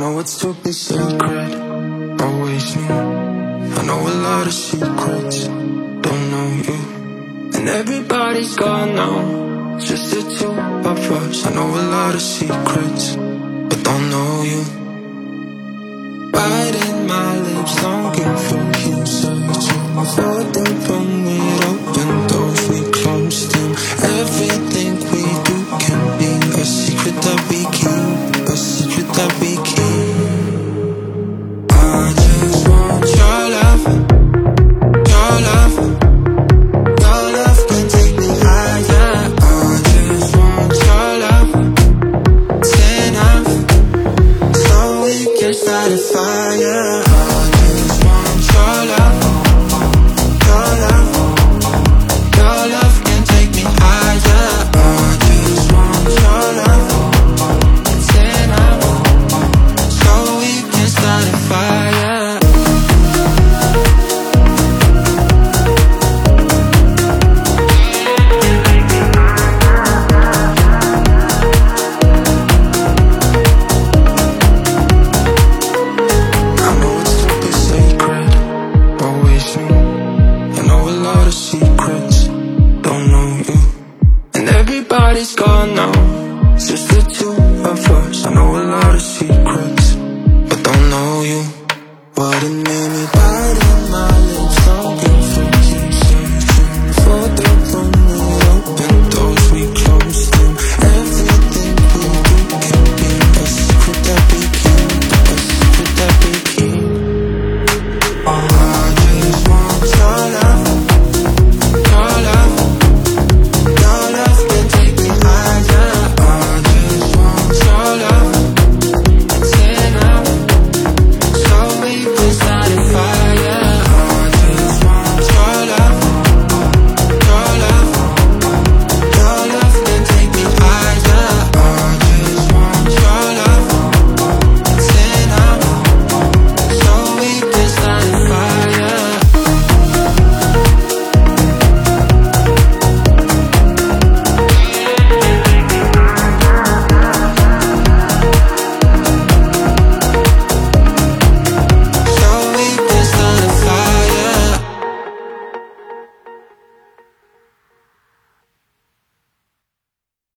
know it's to be sacred, always me. I know a lot of secrets, don't know you. And everybody's gone now, just the two of us. I know a lot of secrets, but don't know you. Biting my lips, longing for you, searching wrong way to open doors we closed in. Everything we do can be a secret that we keep, a secret that we side is fire lot of secrets, don't know you. And everybody's gone now, it's just the two of us. I know a lot of secrets.